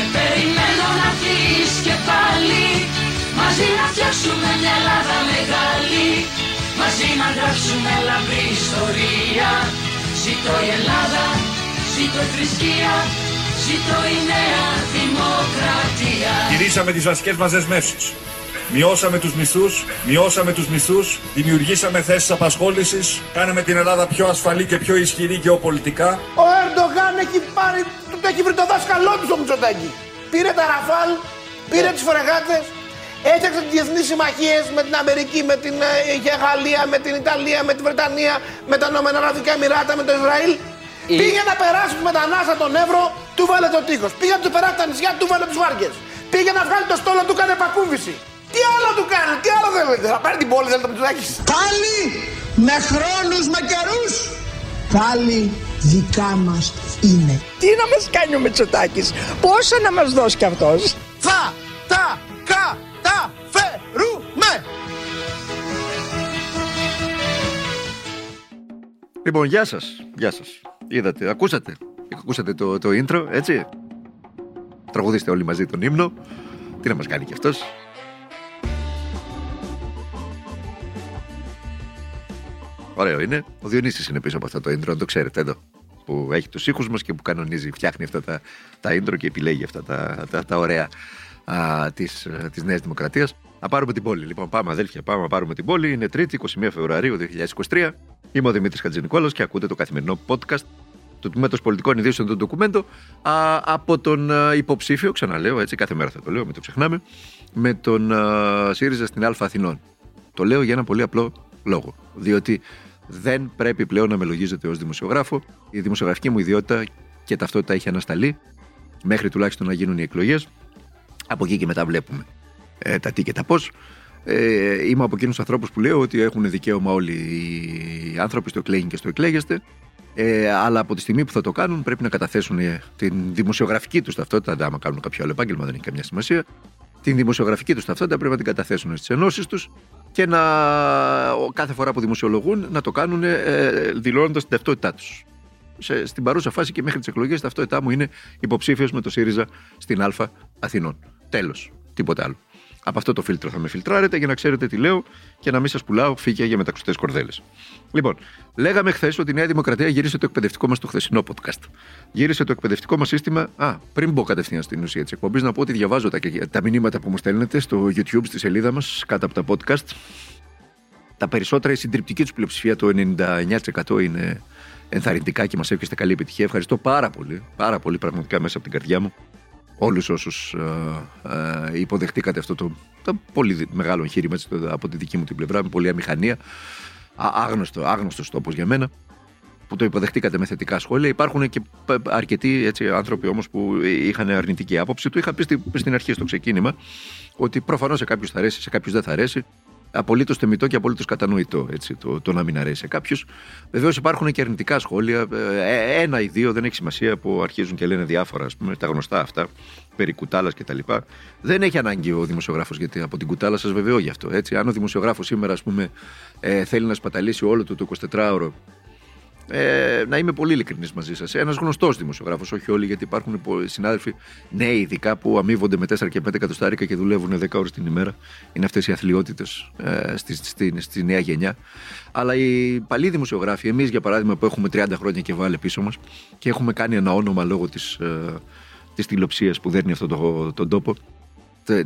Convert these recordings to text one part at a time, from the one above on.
Σε περιμένω να βγεις και πάλι Μαζί να φτιάξουμε μια Ελλάδα μεγάλη Μαζί να γράψουμε λαμπρή ιστορία Ζήτω η Ελλάδα, ζήτω η θρησκεία Ζήτω η νέα δημοκρατία Γυρίσαμε τις βασικές μας δεσμεύσεις. Μειώσαμε τους μισθούς, μειώσαμε τους μισθούς, δημιουργήσαμε θέσεις απασχόλησης, κάναμε την Ελλάδα πιο ασφαλή και πιο ισχυρή γεωπολιτικά. Ο Ερντογάν έχει πάρει, του το έχει βρει το δάσκαλό του στο Μητσοτάκη. Πήρε τα Ραφάλ, πήρε τις φρεγάτες, έφτιαξε τις διεθνείς συμμαχίες με την Αμερική, με την ε, Γαλλία, με την Ιταλία, με την Βρετανία, με τα Ηνωμένα Αραβικά Εμμυράτα, με το Ισραήλ. Πήγε να περάσει του μετανάστα τον Εύρο, του βάλε το τείχος. Πήγε να του περάσει τα νησιά, του βάλε τους βάρκες. Πήγε να βγάλει το στόλο, του έκανε πακούβηση. Τι άλλο του κάνει, τι άλλο θέλετε, θα πάρει την πόλη, θέλετε να του Πάλι με χρόνους, με καιρούς. Πάλι δικά μας είναι. Τι να μας κάνει ο Μητσοτάκης, πόσα να μας δώσει κι αυτός; Θα τα καταφέρουμε. Λοιπόν, γεια σας. Γεια σας. Είδατε, ακούσατε. Ακούσατε το, το intro, έτσι. Τραγουδίστε όλοι μαζί τον ύμνο. Τι να μας κάνει κι αυτός; Ωραίο είναι. Ο Διονύσης είναι πίσω από αυτό το intro, αν το ξέρετε εδώ. Που έχει τους ήχους μας και που κανονίζει, φτιάχνει αυτά τα, τα intro και επιλέγει αυτά τα, τα, τα ωραία τη της Νέα Δημοκρατία. Να πάρουμε την πόλη. Λοιπόν, πάμε αδέλφια, πάμε να πάρουμε την πόλη. Είναι Τρίτη, 21 Φεβρουαρίου 2023. Είμαι ο Δημήτρης Χατζηνικόλο και ακούτε το καθημερινό podcast του Τμήματος Πολιτικών Ιδρύσεων του Ντοκουμέντο α, από τον α, υποψήφιο, ξαναλέω έτσι, κάθε μέρα θα το λέω, μην το ξεχνάμε, με τον α, ΣΥΡΙΖΑ στην Α Αθηνών. Το λέω για ένα πολύ απλό λόγο. Διότι δεν πρέπει πλέον να με λογίζετε ως δημοσιογράφο. Η δημοσιογραφική μου ιδιότητα και ταυτότητα έχει ανασταλεί μέχρι τουλάχιστον να γίνουν οι εκλογές. Από εκεί και μετά βλέπουμε ε, τα τι και τα πώς. Ε, είμαι από εκείνους τους ανθρώπους που λέω ότι έχουν δικαίωμα όλοι οι άνθρωποι στο εκλέγει και στο εκλέγεστε. Ε, αλλά από τη στιγμή που θα το κάνουν πρέπει να καταθέσουν ε, την δημοσιογραφική τους ταυτότητα. Άμα κάνουν κάποιο άλλο επάγγελμα, δεν έχει καμιά σημασία. Την δημοσιογραφική τους ταυτότητα πρέπει να την καταθέσουν στις ενώσεις τους και να κάθε φορά που δημοσιολογούν να το κάνουν ε, δηλώνοντας την ταυτότητά τους. Στην παρούσα φάση και μέχρι τις εκλογές, η ταυτότητά μου είναι υποψήφιος με το ΣΥΡΙΖΑ στην Α Αθηνών. Τέλος. Τίποτα άλλο. Από αυτό το φίλτρο θα με φιλτράρετε για να ξέρετε τι λέω και να μην σας πουλάω φύγια για μεταξωτές κορδέλες. Λοιπόν, λέγαμε χθες ότι η Νέα Δημοκρατία γύρισε το εκπαιδευτικό μας στο χθεσινό podcast. Γύρισε το εκπαιδευτικό μας σύστημα. Α, πριν μπω κατευθείαν στην ουσία της εκπομπής, να πω ότι διαβάζω τα, τα μηνύματα που μου στέλνετε στο YouTube, στη σελίδα μας, κάτω από τα podcast. Τα περισσότερα, η συντριπτική τους πλειοψηφία, το 99% είναι ενθαρρυντικά και μας εύχεστε καλή επιτυχία. Ευχαριστώ πάρα πολύ, πάρα πολύ πραγματικά μέσα από την καρδιά μου όλους όσους ε, ε, υποδεχτήκατε αυτό το, το πολύ μεγάλο εγχείρημα από τη δική μου την πλευρά με πολλή αμηχανία άγνωστο, άγνωστος τόπος για μένα που το υποδεχτήκατε με θετικά σχόλια. Υπάρχουν και αρκετοί έτσι, άνθρωποι όμως που είχαν αρνητική άποψη. Του είχα πει στην αρχή στο ξεκίνημα ότι προφανώς σε κάποιους θα αρέσει, σε κάποιους δεν θα αρέσει απολύτως θεμητό και απολύτως κατανοητό έτσι, το, το να μην αρέσει σε κάποιους. Βεβαίως υπάρχουν και αρνητικά σχόλια. Ε, ένα ή δύο δεν έχει σημασία που αρχίζουν και λένε διάφορα, ας πούμε, τα γνωστά αυτά περί κουτάλας κτλ. Δεν έχει ανάγκη ο δημοσιογράφος, γιατί από την κουτάλα σας βεβαιώ γι' αυτό. Έτσι. Αν ο δημοσιογράφος σήμερα ας πούμε, ε, θέλει να σπαταλήσει όλο του το 24ωρο ε, να είμαι πολύ ειλικρινής μαζί σας. Ένας γνωστός δημοσιογράφος, όχι όλοι, γιατί υπάρχουν συνάδελφοι νέοι ειδικά που αμείβονται με 4 και 5 εκατοστάρικα και δουλεύουν 10 ώρες την ημέρα. Είναι αυτές οι αθλειότητες ε, στη, στη, στη, νέα γενιά. Αλλά οι παλιοί δημοσιογράφοι, εμείς για παράδειγμα που έχουμε 30 χρόνια και βάλε πίσω μας και έχουμε κάνει ένα όνομα λόγω της ε, της τηλεοψία που δέρνει αυτό το, τον τόπο,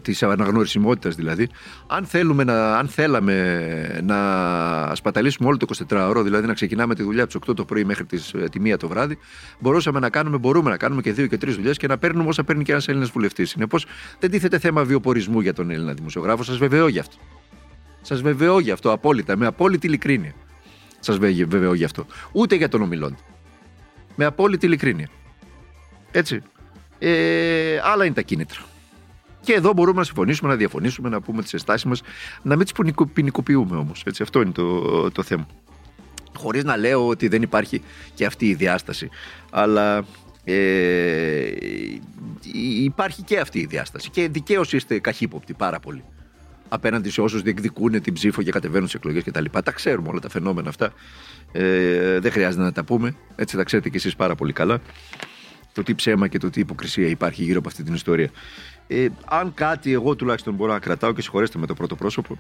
της αναγνωρισιμότητας δηλαδή, αν, θέλουμε να, αν θέλαμε να σπαταλήσουμε όλο το 24ωρο, δηλαδή να ξεκινάμε τη δουλειά από τι 8 το πρωί μέχρι ε, τη 1 το βράδυ, μπορούσαμε να κάνουμε, μπορούμε να κάνουμε και δύο και τρεις δουλειές και να παίρνουμε όσα παίρνει και ένας Έλληνας βουλευτής. Συνεπώς, δεν τίθεται θέμα βιοπορισμού για τον Έλληνα δημοσιογράφο. Σας βεβαιώ γι' αυτό. Σας βεβαιώ γι' αυτό απόλυτα, με απόλυτη ειλικρίνεια. Σας βεβαιώ γι' αυτό. Ούτε για τον ομιλόν. Με απόλυτη ειλικρίνεια. Έτσι. Ε, άλλα είναι τα κίνητρα. Και εδώ μπορούμε να συμφωνήσουμε, να διαφωνήσουμε, να πούμε τις αισθάσει μας, να μην τις ποινικοποιούμε όμως. Αυτό είναι το, το θέμα. Χωρίς να λέω ότι δεν υπάρχει και αυτή η διάσταση. Αλλά ε, υπάρχει και αυτή η διάσταση. Και δικαίως είστε καχύποπτοι πάρα πολύ. Απέναντι σε όσους διεκδικούν την ψήφο και κατεβαίνουν στις εκλογές κτλ. Τα, τα ξέρουμε όλα τα φαινόμενα αυτά. Ε, δεν χρειάζεται να τα πούμε. Έτσι τα ξέρετε κι εσείς πάρα πολύ καλά. Το τι ψέμα και το τι υποκρισία υπάρχει γύρω από αυτή την ιστορία. Ε, αν κάτι εγώ τουλάχιστον μπορώ να κρατάω και συγχωρέστε με το πρώτο πρόσωπο,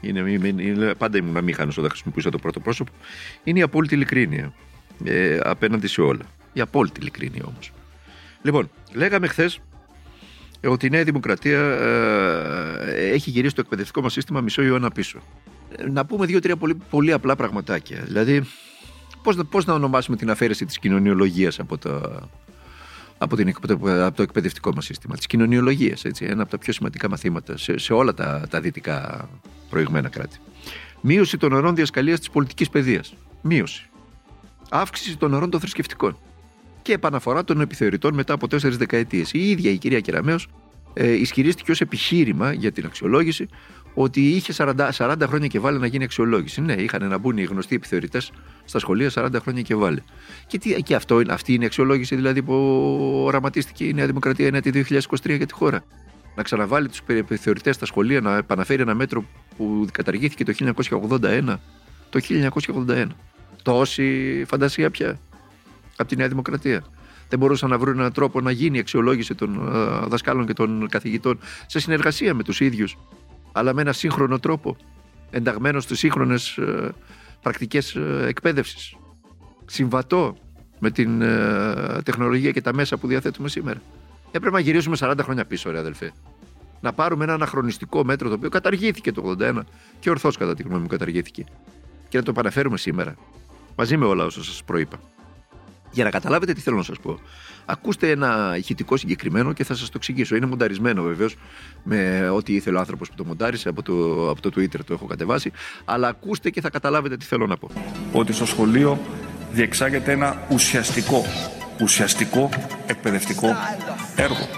είναι, είναι, είναι, πάντα ήμουν αμήχανος όταν χρησιμοποιούσα το πρώτο πρόσωπο, είναι η απόλυτη ειλικρίνεια ε, απέναντι σε όλα. Η απόλυτη ειλικρίνεια όμως. Λοιπόν, λέγαμε χθες ότι η Νέα Δημοκρατία ε, έχει γυρίσει το εκπαιδευτικό μας σύστημα μισό αιώνα πίσω. Ε, να πούμε δύο-τρία πολύ, πολύ απλά πραγματάκια. Δηλαδή, πώς πώς να ονομάσουμε την αφαίρεση της κοινωνιολογίας από, το, από, την, από το εκπαιδευτικό μας σύστημα. Τη κοινωνιολογία, ένα από τα πιο σημαντικά μαθήματα σε, σε όλα τα, τα δυτικά προηγμένα κράτη. Μείωση των ωρών διασκαλίας της πολιτικής παιδείας. Μείωση. Αύξηση των ωρών των θρησκευτικών και επαναφορά των επιθεωρητών μετά από τέσσερις δεκαετίες. Η ίδια η κυρία Κεραμέο ε, ισχυρίστηκε ως επιχείρημα για την αξιολόγηση ότι είχε 40, 40 χρόνια και βάλε να γίνει αξιολόγηση. Ναι, είχαν να μπουν οι γνωστοί επιθεωρητές στα σχολεία 40 χρόνια και βάλε. Και, τι, και αυτό, αυτή είναι η αξιολόγηση δηλαδή που οραματίστηκε η Νέα Δημοκρατία είναι τη 2023 για τη χώρα. Να ξαναβάλει τους επιθεωρητέ στα σχολεία, να επαναφέρει ένα μέτρο που καταργήθηκε το 1981. Το 1981. Τόση φαντασία πια από τη Νέα Δημοκρατία. Δεν μπορούσαν να βρουν έναν τρόπο να γίνει η αξιολόγηση των ε, δασκάλων και των καθηγητών σε συνεργασία με τους ίδιους, αλλά με ένα σύγχρονο τρόπο, ενταγμένο στις σύγχρονες πρακτικές ε, εκπαίδευσης. Συμβατό με την ε, τεχνολογία και τα μέσα που διαθέτουμε σήμερα. Έπρεπε να γυρίσουμε 40 χρόνια πίσω, ρε αδελφέ. Να πάρουμε ένα αναχρονιστικό μέτρο το οποίο καταργήθηκε το 81 και ορθώς κατά τη γνώμη μου καταργήθηκε. Και να το παραφέρουμε σήμερα. Μαζί με όλα όσα σας προείπα. Για να καταλάβετε τι θέλω να σας πω. Ακούστε ένα ηχητικό συγκεκριμένο και θα σας το εξηγήσω. Είναι μονταρισμένο βεβαίως με ό,τι ήθελε ο άνθρωπος που το μοντάρισε από το, από το Twitter το έχω κατεβάσει. Αλλά ακούστε και θα καταλάβετε τι θέλω να πω. Ότι στο σχολείο διεξάγεται ένα ουσιαστικό, ουσιαστικό εκπαιδευτικό έργο.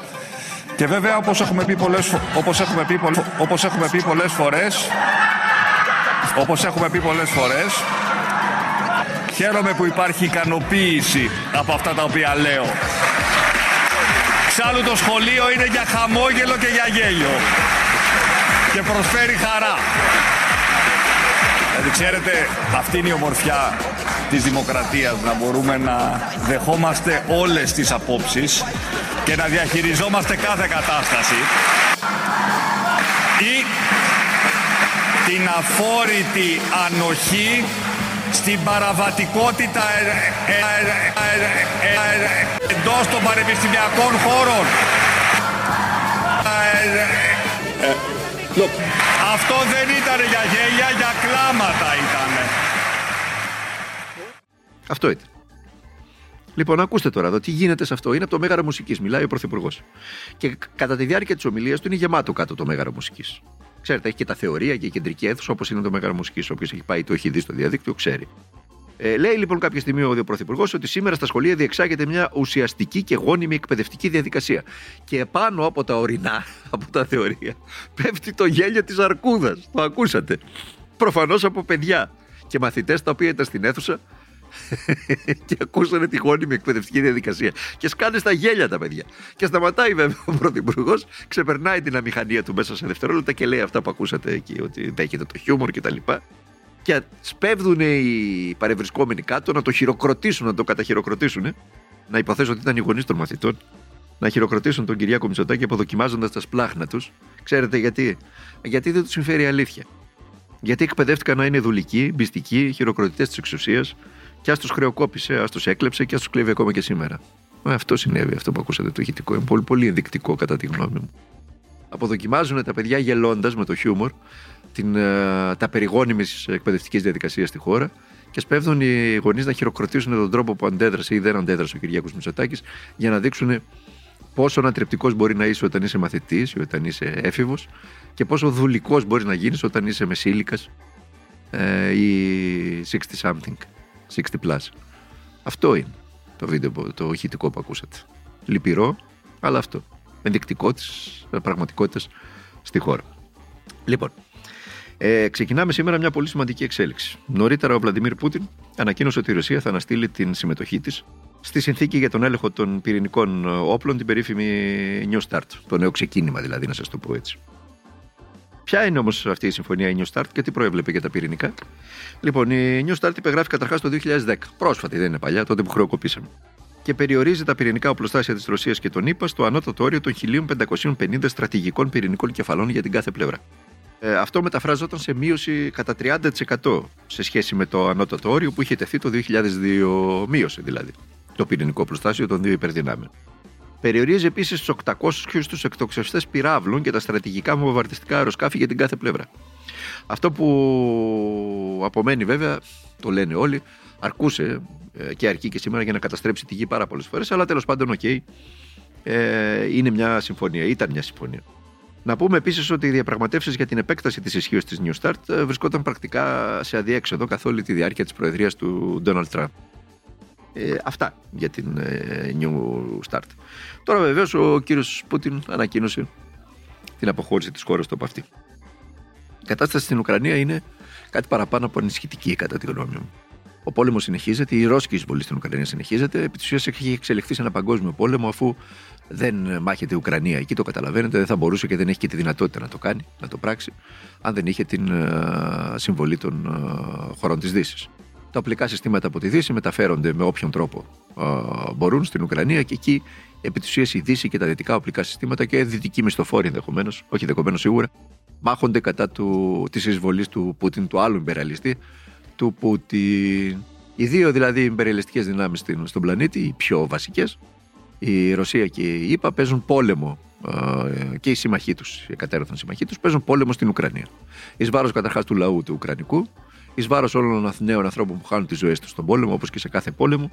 Και βέβαια όπως έχουμε πει πολλές, όπως έχουμε πει, όπως έχουμε πει πολλές φορές όπως έχουμε πει πολλές φορές Χαίρομαι που υπάρχει ικανοποίηση από αυτά τα οποία λέω. Ξάλλου το σχολείο είναι για χαμόγελο και για γέλιο. Και προσφέρει χαρά. Δηλαδή ξέρετε, αυτή είναι η ομορφιά της δημοκρατίας, να μπορούμε να δεχόμαστε όλες τις απόψεις και να διαχειριζόμαστε κάθε κατάσταση. Ή την αφόρητη ανοχή στην παραβατικότητα εντός των πανεπιστημιακών χώρων. Αυτό δεν ήταν για γέλια, για κλάματα ήταν. Αυτό ήταν. Λοιπόν, ακούστε τώρα εδώ τι γίνεται σε αυτό. Είναι από το Μέγαρο Μουσικής. Μιλάει ο Πρωθυπουργός. Και κατά τη διάρκεια της ομιλίας του είναι γεμάτο κάτω το Μέγαρο Μουσικής. Ξέρετε, έχει και τα θεωρία και η κεντρική αίθουσα όπως είναι το Μέγαρο Μουσική. Όποιο έχει πάει, το έχει δει στο διαδίκτυο, ξέρει. Ε, λέει λοιπόν κάποια στιγμή ο Πρωθυπουργός ότι σήμερα στα σχολεία διεξάγεται μια ουσιαστική και γόνιμη εκπαιδευτική διαδικασία. Και επάνω από τα ορεινά, από τα θεωρία, πέφτει το γέλιο της αρκούδας. Το ακούσατε. Προφανώς από παιδιά και μαθητές τα οποία ήταν στην αίθουσα και ακούσανε τη γόνιμη εκπαιδευτική διαδικασία. Και σκάνε στα γέλια τα παιδιά. Και σταματάει βέβαια ο Πρωθυπουργός, ξεπερνάει την αμηχανία του μέσα σε δευτερόλεπτα και λέει αυτά που ακούσατε εκεί, ότι δέχεται το χιούμορ κτλ. Και σπέβδουν οι παρευρισκόμενοι κάτω να το χειροκροτήσουν, να το καταχειροκροτήσουν. Να υποθέσω ότι ήταν οι γονείς των μαθητών. Να χειροκροτήσουν τον Κυριάκο Μητσοτάκη αποδοκιμάζοντας τα σπλάχνα τους. Ξέρετε γιατί; Γιατί δεν τους συμφέρει η αλήθεια. Γιατί εκπαιδεύτηκαν να είναι δουλικοί, μπιστικοί, χειροκροτητές της εξουσίας, και ας τους χρεοκόπησε, ας τους έκλεψε και ας τους κλέβει ακόμα και σήμερα. Ε, αυτό συνέβη, αυτό που ακούσατε το ηχητικό. Είναι πολύ, πολύ ενδεικτικό κατά τη γνώμη μου. Αποδοκιμάζουν τα παιδιά γελώντας με το χιούμορ την, ε, τα περιγόνιμη εκπαιδευτική διαδικασία στη χώρα και σπέβδουν οι γονείς να χειροκροτήσουν τον τρόπο που αντέδρασε ή δεν αντέδρασε ο Κυριάκος Μητσοτάκης για να δείξουν πόσο ανατρεπτικό μπορεί να είσαι όταν είσαι μαθητής ή όταν είσαι έφηβος και πόσο δουλικός μπορείς να γίνεις όταν είσαι μεσήλικας ε, ή 60 something. 60 plus. Αυτό είναι το βίντεο, το ηχητικό που ακούσατε. Λυπηρό, αλλά αυτό. Ενδεικτικό της πραγματικότητας στη χώρα. Λοιπόν, ε, ξεκινάμε σήμερα μια πολύ σημαντική εξέλιξη. Νωρίτερα, ο Βλαντιμίρ Πούτιν ανακοίνωσε ότι η Ρωσία θα αναστείλει την συμμετοχή της στη συνθήκη για τον έλεγχο των πυρηνικών όπλων, την περίφημη New Start. Το νέο ξεκίνημα, δηλαδή, να σας το πω έτσι. Ποια είναι όμως αυτή η συμφωνία, η New Start, και τι προέβλεπε για τα πυρηνικά; Λοιπόν, η New Start υπεγράφει καταρχάς το 2010. Πρόσφατη, δεν είναι παλιά, τότε που χρεοκοπήσαμε. και περιορίζει τα πυρηνικά οπλοστάσια της Ρωσίας και των ΗΠΑ στο ανώτατο όριο των 1550 στρατηγικών πυρηνικών κεφαλών για την κάθε πλευρά. Ε, αυτό μεταφράζονταν σε μείωση κατά 30% σε σχέση με το ανώτατο όριο που είχε τεθεί το 2002, μείωση δηλαδή, το πυρηνικό οπλοστάσιο των δύο υπερδυνάμεων. Περιορίζει επίσης τους 800 τους εκτοξευτές πυραύλων και τα στρατηγικά βομβαρδιστικά αεροσκάφη για την κάθε πλευρά. Αυτό που απομένει βέβαια, το λένε όλοι, αρκούσε ε, και αρκεί και σήμερα για να καταστρέψει τη γη πάρα πολλές φορές, αλλά τέλος πάντων, OK, okay, ε, είναι μια συμφωνία, ήταν μια συμφωνία. Να πούμε επίσης ότι οι διαπραγματεύσεις για την επέκταση της ισχύω της New Start ε, βρισκόταν πρακτικά σε αδιέξοδο καθ' όλη τη διάρκεια της προεδρίας του Donald Trump. Ε, αυτά για την ε, New Start. Τώρα βεβαίως ο κύριος Πούτιν ανακοίνωσε την αποχώρηση της χώρας του από αυτή. Η κατάσταση στην Ουκρανία είναι κάτι παραπάνω από ανησυχητική κατά τη γνώμη μου. Ο πόλεμος συνεχίζεται, η ρώσικη εισβολή στην Ουκρανία συνεχίζεται. Επί της ουσίας έχει εξελιχθεί σε ένα παγκόσμιο πόλεμο, αφού δεν μάχεται η Ουκρανία. Εκεί το καταλαβαίνετε, δεν θα μπορούσε και δεν έχει και τη δυνατότητα να το κάνει, να το πράξει, αν δεν είχε την uh, συμβολή των uh, χωρών της Δύσης. Τα οπλικά συστήματα από τη Δύση μεταφέρονται με όποιον τρόπο uh, μπορούν στην Ουκρανία και εκεί επί της ουσίας η Δύση και τα δυτικά οπλικά συστήματα και δυτικοί μισθοφόροι ενδεχομένως, όχι ενδεχομένως σίγουρα, μάχονται κατά της εισβολής του Πούτιν, του άλλου εμπεραλιστή, του Πούτιν. Οι δύο δηλαδή εμπεριαλιστικέ δυνάμεις στον πλανήτη, οι πιο βασικές, η Ρωσία και η ΙΠΑ παίζουν πόλεμο και οι συμμαχοί τους, οι κατέρωθαν συμμαχοί τους, παίζουν πόλεμο στην Ουκρανία. Εις βάρος καταρχάς του λαού του Ουκρανικού, εις βάρος όλων των νέων ανθρώπων που χάνουν τις ζωές τους στον πόλεμο, όπως και σε κάθε πόλεμο,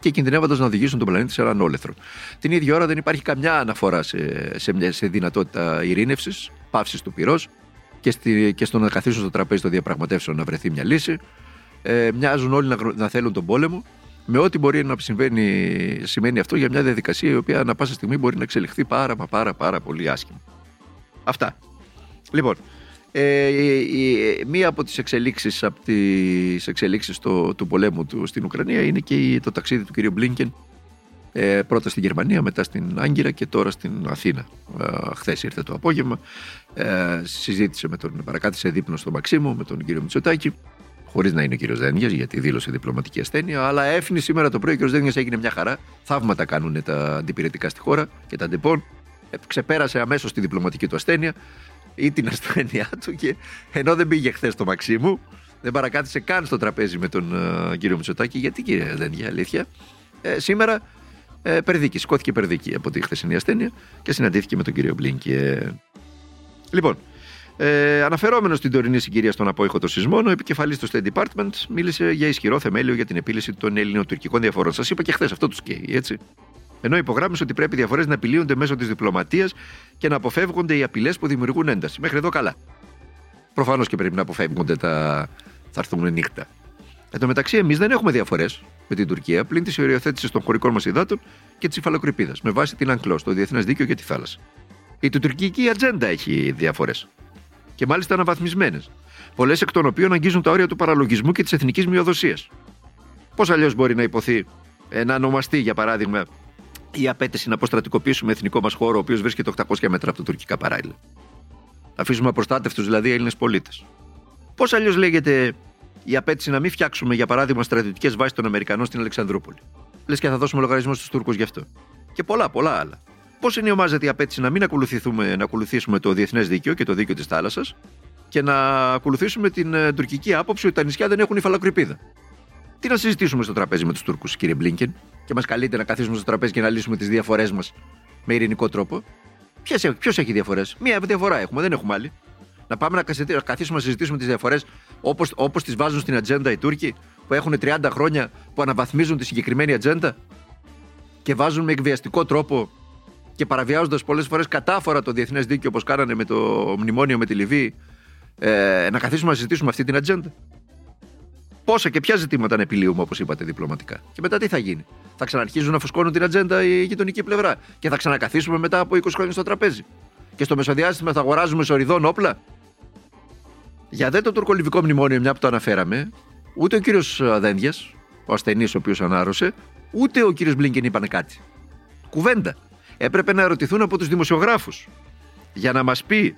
και κινδυνεύοντας να οδηγήσουν τον πλανήτη σε έναν όλεθρο. Την ίδια ώρα δεν υπάρχει καμιά αναφορά σε, σε, σε δυνατότητα ειρήνευσης, πάυσης του πυρός και, στη, και στο να καθίσουν στο τραπέζι των διαπραγματεύσεων να βρεθεί μια λύση. Ε, μοιάζουν όλοι να, να θέλουν τον πόλεμο με ό,τι μπορεί να συμβαίνει, σημαίνει αυτό για μια διαδικασία η οποία ανα πάσα στιγμή μπορεί να εξελιχθεί πάρα μα πάρα πάρα πολύ άσχημα. Αυτά. Λοιπόν, ε, η, μία από τις εξελίξεις, από τις εξελίξεις το, του πολέμου του στην Ουκρανία είναι και το ταξίδι του κ. Μπλίνκεν ε, πρώτα στην Γερμανία, μετά στην Άγκυρα και τώρα στην Αθήνα. Ε, Χθες ήρθε το απόγευμα, ε, συζήτησε με τον, παρακάτησε δίπλο στο Μαξίμου με τον κύριο Μητσοτάκη χωρίς να είναι ο κύριος Δένδια, γιατί δήλωσε διπλωματική ασθένεια. Αλλά έφυγε σήμερα το πρωί ο κύριος Δένδια έγινε μια χαρά. Θαύματα κάνουν τα αντιπυρετικά στη χώρα και τα Ντεπόν. Ε, ξεπέρασε αμέσως τη διπλωματική του ασθένεια ή την ασθένειά του και ενώ δεν πήγε χθες στο Μαξίμου, δεν παρακάθισε καν στο τραπέζι με τον ε, κύριο Μητσοτάκη. Γιατί κύριε Δένδια, αλήθεια; Ε, σήμερα ε, περδίκι, σηκώθηκε περδίκι από τη χθεσινή ασθένεια και συναντήθηκε με τον κύριο Μπλίνκεν. Λοιπόν, ε, Αναφερόμενος στην τωρινή συγκυρία στον απόϊχο των σεισμών, ο επικεφαλής του State Department μίλησε για ισχυρό θεμέλιο για την επίλυση των ελληνοτουρκικών διαφορών. Σας είπα και χθες αυτό τους καίει, έτσι. Ενώ υπογράμμισε ότι πρέπει οι διαφορές να επιλύονται μέσω της διπλωματίας και να αποφεύγονται οι απειλές που δημιουργούν ένταση. Μέχρι εδώ καλά. Προφανώς και πρέπει να αποφεύγονται τα. θα έρθουν νύχτα. Εν τω μεταξύ, εμείς δεν έχουμε διαφορές με την Τουρκία πλην της οριοθέτηση των χωρικών μας υδάτων και της υφαλοκρηπίδας με βάση την Αγκλό, το Διεθνές Δίκαιο και τη θάλασσα. Η τουρκική ατζέντα έχει διαφορές και μάλιστα αναβαθμισμένες. Πολλές εκ των οποίων αγγίζουν τα όρια του παραλογισμού και της εθνικής μειοδοσίας. Πώς αλλιώς μπορεί να υποθεί να ονομαστεί, για παράδειγμα, η απέτηση να αποστρατικοποιήσουμε εθνικό μας χώρο, ο οποίος βρίσκεται 800 μέτρα από τα τουρκικά παράιλα. Αφήσουμε απροστάτευτους δηλαδή Έλληνες πολίτες. Πώς αλλιώς λέγεται η απέτηση να μην φτιάξουμε, για παράδειγμα, στρατιωτικές βάσεις των Αμερικανών στην Αλεξανδρούπολη; Λες και θα δώσουμε λογαριασμό στους Τούρκους γι' αυτό. Και πολλά, πολλά άλλα. Πώς ενιομάζεται η απέτηση να μην ακολουθήσουμε, να ακολουθήσουμε το διεθνές δίκαιο και το δίκαιο της θάλασσας και να ακολουθήσουμε την ε, τουρκική άποψη ότι τα νησιά δεν έχουν υφαλοκρηπίδα. Τι να συζητήσουμε στο τραπέζι με τους Τούρκους, κύριε Μπλίνκεν, και μας καλείτε να καθίσουμε στο τραπέζι και να λύσουμε τις διαφορές μας με ειρηνικό τρόπο; Ποιο έχει διαφορές, Μία διαφορά έχουμε, δεν έχουμε άλλη. Να πάμε να καθίσουμε να συζητήσουμε τις διαφορές όπως τις βάζουν στην ατζέντα οι Τούρκοι, που έχουν 30 χρόνια που αναβαθμίζουν τη συγκεκριμένη ατζέντα και βάζουν με εκβιαστικό τρόπο και παραβιάζοντας πολλές φορές κατάφορα το διεθνές δίκαιο όπως κάνανε με το μνημόνιο με τη Λιβύη, ε, να καθίσουμε να συζητήσουμε αυτή την ατζέντα. Πόσα και ποια ζητήματα να επιλύουμε, όπως είπατε, διπλωματικά. Και μετά τι θα γίνει. Θα ξαναρχίζουν να φουσκώνουν την ατζέντα η γειτονική πλευρά. Και θα ξανακαθίσουμε μετά από 20 χρόνια στο τραπέζι. Και στο μεσοδιάστημα θα αγοράζουμε σοριδών όπλα. Για δε το τουρκολιβικό μνημόνιο, μια που το αναφέραμε, ούτε ο κύριος Δένδια, ο ασθενής ο οποίος ανάρρωσε, ούτε ο κύριος Μπλίνκεν είπαν κάτι. Κουβέντα έπρεπε να ερωτηθούν από τους δημοσιογράφους για να μας πει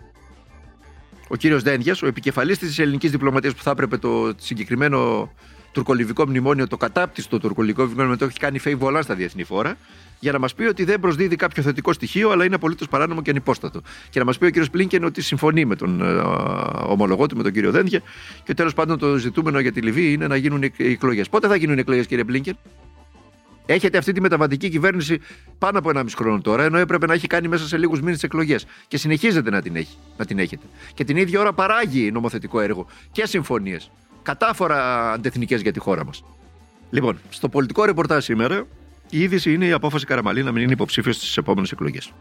ο κύριος Δένδιας, ο επικεφαλής της ελληνικής διπλωματίας που θα έπρεπε το συγκεκριμένο τουρκολιβικό μνημόνιο, το κατάπτυστο τουρκολιβικό μνημόνιο το έχει κάνει Φέι Βολάν στα διεθνή φόρα, για να μας πει ότι δεν προσδίδει κάποιο θετικό στοιχείο, αλλά είναι απολύτως παράνομο και ανυπόστατο. Και να μας πει ο κύριος Πλίνκεν ότι συμφωνεί με τον ε, ομολογό του, με τον κύριο Δένδια, και τέλος πάντων το ζητούμενο για τη Λιβύη είναι να γίνουν εκλογές. Πότε θα γίνουν εκλογές, κύριε Πλίνκεν; Έχετε αυτή τη μεταβατική κυβέρνηση πάνω από ένα μισό χρόνο τώρα, ενώ έπρεπε να έχει κάνει μέσα σε λίγους μήνες εκλογές. Και συνεχίζετε να την, έχει, να την έχετε. Και την ίδια ώρα παράγει νομοθετικό έργο και συμφωνίες. Κατάφορα αντεθνικές για τη χώρα μας. Λοιπόν, στο πολιτικό ρεπορτάζ σήμερα, η είδηση είναι η απόφαση Καραμαλή να μην είναι υποψήφιος στις επόμενες εκλογές.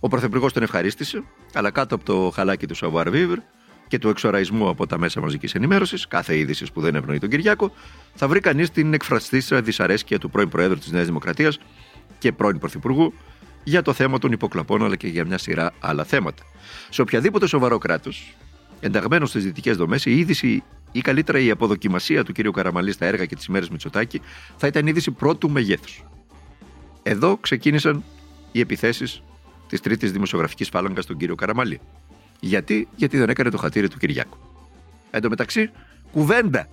Ο Πρωθυπουργός τον ευχαρίστησε, αλλά κάτω από το χαλάκι του σαβουάρ βιβρ και του εξοραϊσμού από τα μέσα μαζικής ενημέρωσης, κάθε είδησης που δεν ευνοεί τον Κυριάκο, θα βρει κανείς την εκφρασθείσα δυσαρέσκεια του πρώην Προέδρου της Νέας Δημοκρατίας και πρώην Πρωθυπουργού για το θέμα των υποκλαπών αλλά και για μια σειρά άλλα θέματα. Σε οποιαδήποτε σοβαρό κράτος, ενταγμένο στις δυτικές δομές, η είδηση ή καλύτερα η αποδοκιμασία του κ. Καραμαλή στα έργα και τις ημέρες Μητσοτάκη θα ήταν είδηση πρώτου μεγέθους. Εδώ ξεκίνησαν οι επιθέσεις της τρίτης δημοσιογραφικής φάλαγγας στον κύριο Καραμαλή. Γιατί, γιατί δεν έκανε το χατήρι του Κυριάκου. Εν τω μεταξύ, κουβέντα.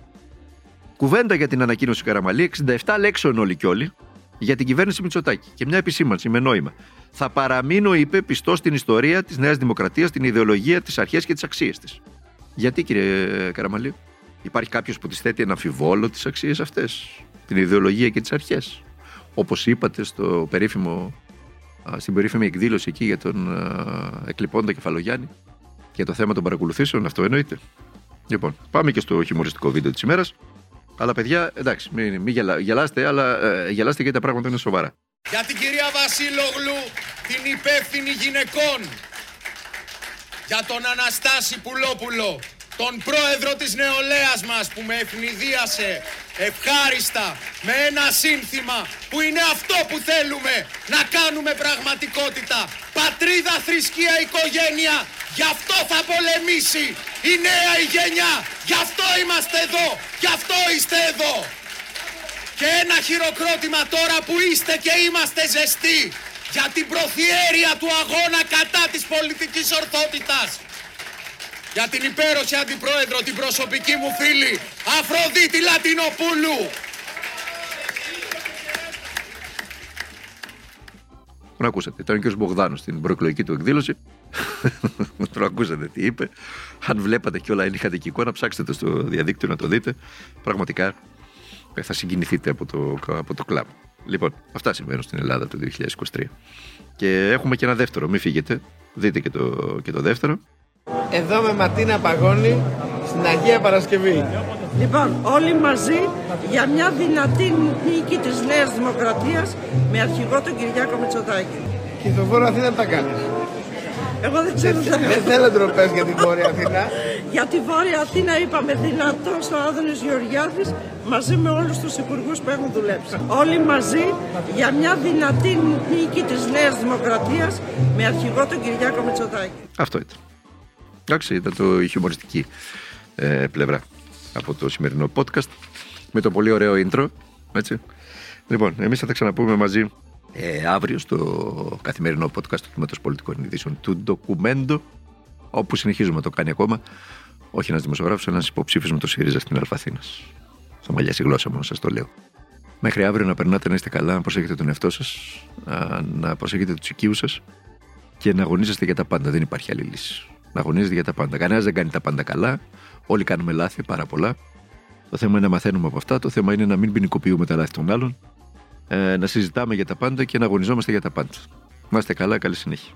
Κουβέντα για την ανακοίνωση του Καραμαλή, 67 λέξεων όλοι και όλοι, για την κυβέρνηση Μητσοτάκη. Και μια επισήμανση με νόημα. Θα παραμείνω, είπε, πιστός στην ιστορία της Νέας Δημοκρατίας, την ιδεολογία, τις αρχές και τις αξίες της. Γιατί, κύριε Καραμαλή, υπάρχει κάποιος που τη θέτει ένα αμφιβόλο τις αξίες αυτές, την ιδεολογία και τις αρχές; Όπως είπατε στο περίφημο, στην περίφημη εκδήλωση εκεί για τον εκλειπώντα Κεφαλογιάννη για το θέμα των παρακολουθήσεων, αυτό εννοείται. Λοιπόν, πάμε και στο χιουμοριστικό βίντεο της ημέρας. Αλλά παιδιά, εντάξει, μην, μην γελά, γελάστε, αλλά ε, γελάστε γιατί τα πράγματα είναι σοβαρά. Για την κυρία Βασίλογλου, την υπεύθυνη γυναικών. Για τον Αναστάση Πουλόπουλο, τον πρόεδρο της νεολαίας μας που με ευνηδίασε ευχάριστα με ένα σύνθημα που είναι αυτό που θέλουμε να κάνουμε πραγματικότητα. Πατρίδα, θρησκεία, οικογένεια, γι' αυτό θα πολεμήσει η νέα η γενιά. Γι' αυτό είμαστε εδώ, γι' αυτό είστε εδώ. Και ένα χειροκρότημα τώρα που είστε και είμαστε ζεστοί για την προθιέρεια του αγώνα κατά της πολιτικής ορθότητας για την υπέροχη αντιπρόεδρο, την προσωπική μου φίλη, Αφροδίτη Λατινοπούλου. Τον ακούσατε. Ήταν ο κ. Μπογδάνος στην προεκλογική του εκδήλωση. Τον ακούσατε τι είπε. Αν βλέπατε και όλα είχατε και εικόνα, ψάξτε το στο διαδίκτυο να το δείτε. Πραγματικά ε, θα συγκινηθείτε από το, από το κλαμπ. Λοιπόν, αυτά συμβαίνουν στην Ελλάδα το 2023. Και έχουμε και ένα δεύτερο. Μην φύγετε. Δείτε και το, και το δεύτερο. Εδώ με Ματίνα Παγώνη στην Αγία Παρασκευή. Λοιπόν, όλοι μαζί για μια δυνατή νίκη της Νέας Δημοκρατίας με αρχηγό τον Κυριάκο Μητσοτάκη. Και το Βόρειο Αθήνα τα κάνεις. Εγώ δεν ξέρω τα Δεν θέλω ντροπές για την Βόρεια Αθήνα. Για τη Βόρεια Αθήνα είπαμε δυνατό στο Άδωνης Γεωργιάδης μαζί με όλους τους υπουργούς που έχουν δουλέψει. Όλοι μαζί για μια δυνατή νίκη της Νέας Δημοκρατίας με αρχηγό τον Κυριάκο Μητσοτάκη. Αυτό ήταν. Εντάξει, ήταν το χιουμοριστική ε, πλευρά από το σημερινό podcast με το πολύ ωραίο intro. Έτσι. Λοιπόν, εμείς θα τα ξαναπούμε μαζί ε, αύριο στο καθημερινό podcast του Τμήματος Πολιτικών Ειδήσεων του Ντοκουμέντο όπου συνεχίζουμε να το κάνει ακόμα όχι ένας δημοσιογράφος, ένας υποψήφιος με το ΣΥΡΙΖΑ στην Αλφαθήνας. Θα μαλλιάσει η γλώσσα μου, σας το λέω. Μέχρι αύριο να περνάτε να είστε καλά, να προσέχετε τον εαυτό σας, να προσέχετε τους οικείους σας και να αγωνίζεστε για τα πάντα. Δεν υπάρχει άλλη λύση να αγωνίζεται για τα πάντα. Κανένας δεν κάνει τα πάντα καλά. Όλοι κάνουμε λάθη, πάρα πολλά. Το θέμα είναι να μαθαίνουμε από αυτά. Το θέμα είναι να μην ποινικοποιούμε τα λάθη των άλλων. Ε, να συζητάμε για τα πάντα και να αγωνιζόμαστε για τα πάντα. Να είστε καλά, καλή συνέχεια.